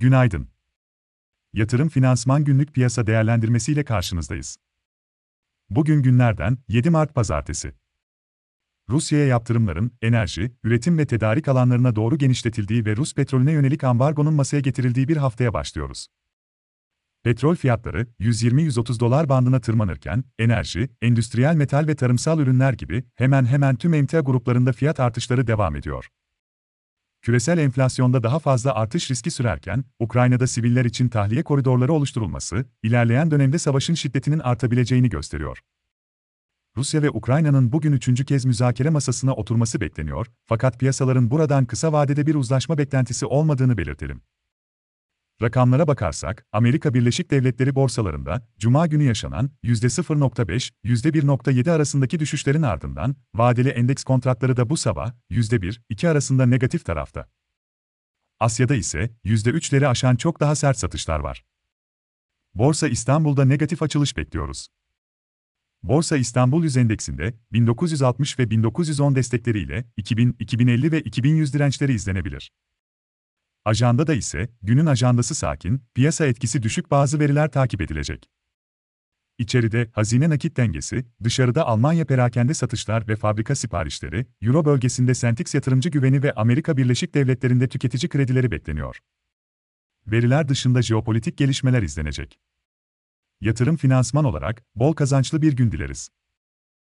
Günaydın. Yatırım Finansman Günlük Piyasa Değerlendirmesi ile karşınızdayız. Bugün günlerden 7 Mart Pazartesi. Rusya'ya yaptırımların enerji, üretim ve tedarik alanlarına doğru genişletildiği ve Rus petrolüne yönelik ambargonun masaya getirildiği bir haftaya başlıyoruz. Petrol fiyatları 120-130 dolar bandına tırmanırken, enerji, endüstriyel metal ve tarımsal ürünler gibi hemen hemen tüm emtia gruplarında fiyat artışları devam ediyor. Küresel enflasyonda daha fazla artış riski sürerken, Ukrayna'da siviller için tahliye koridorları oluşturulması, ilerleyen dönemde savaşın şiddetinin artabileceğini gösteriyor. Rusya ve Ukrayna'nın bugün üçüncü kez müzakere masasına oturması bekleniyor, fakat piyasaların buradan kısa vadede bir uzlaşma beklentisi olmadığını belirtelim. Rakamlara bakarsak, Amerika Birleşik Devletleri borsalarında, Cuma günü yaşanan %0.5, %1.7 arasındaki düşüşlerin ardından, vadeli endeks kontratları da bu sabah, %1-2 arasında negatif tarafta. Asya'da ise, %3'leri aşan çok daha sert satışlar var. Borsa İstanbul'da negatif açılış bekliyoruz. Borsa İstanbul Yüz Endeksinde 1960 ve 1910 destekleriyle 2000, 2050 ve 2100 dirençleri izlenebilir. Ajandada ise, günün ajandası sakin, piyasa etkisi düşük bazı veriler takip edilecek. İçeride hazine nakit dengesi, dışarıda Almanya perakende satışlar ve fabrika siparişleri, Euro bölgesinde Sentix yatırımcı güveni ve Amerika Birleşik Devletleri'nde tüketici kredileri bekleniyor. Veriler dışında jeopolitik gelişmeler izlenecek. Yatırım finansman olarak bol kazançlı bir gün dileriz.